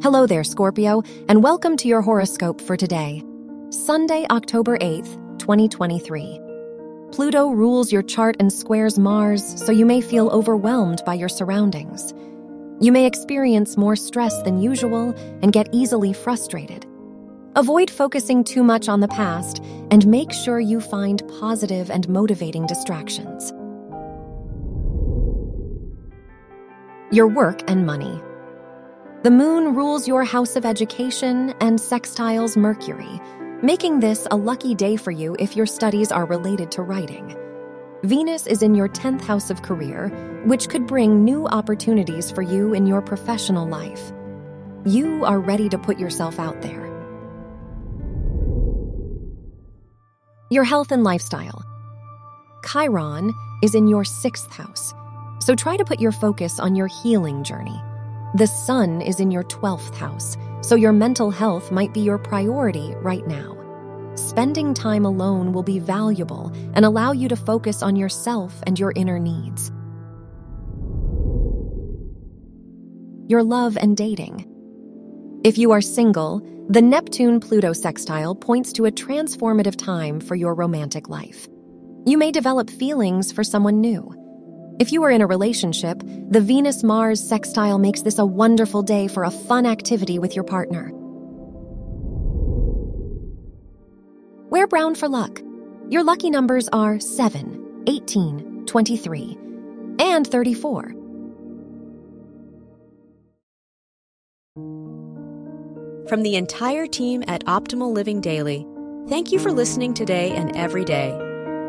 Hello there, Scorpio, and welcome to your horoscope for today, Sunday, October 8th, 2023. Pluto rules your chart and squares Mars, so you may feel overwhelmed by your surroundings. You may experience more stress than usual and get easily frustrated. Avoid focusing too much on the past and make sure you find positive and motivating distractions. Your work and money. The moon rules your house of education and sextiles Mercury, making this a lucky day for you if your studies are related to writing. Venus is in your 10th house of career, which could bring new opportunities for you in your professional life. You are ready to put yourself out there. Your health and lifestyle. Chiron is in your sixth house, so try to put your focus on your healing journey. The sun is in your 12th house, so your mental health might be your priority right now. Spending time alone will be valuable and allow you to focus on yourself and your inner needs. Your love and dating. If you are single, the Neptune Pluto sextile points to a transformative time for your romantic life. You may develop feelings for someone new. If you are in a relationship, the Venus Mars sextile makes this a wonderful day for a fun activity with your partner. Wear brown for luck. Your lucky numbers are 7, 18, 23, and 34. From the entire team at Optimal Living Daily, thank you for listening today and every day.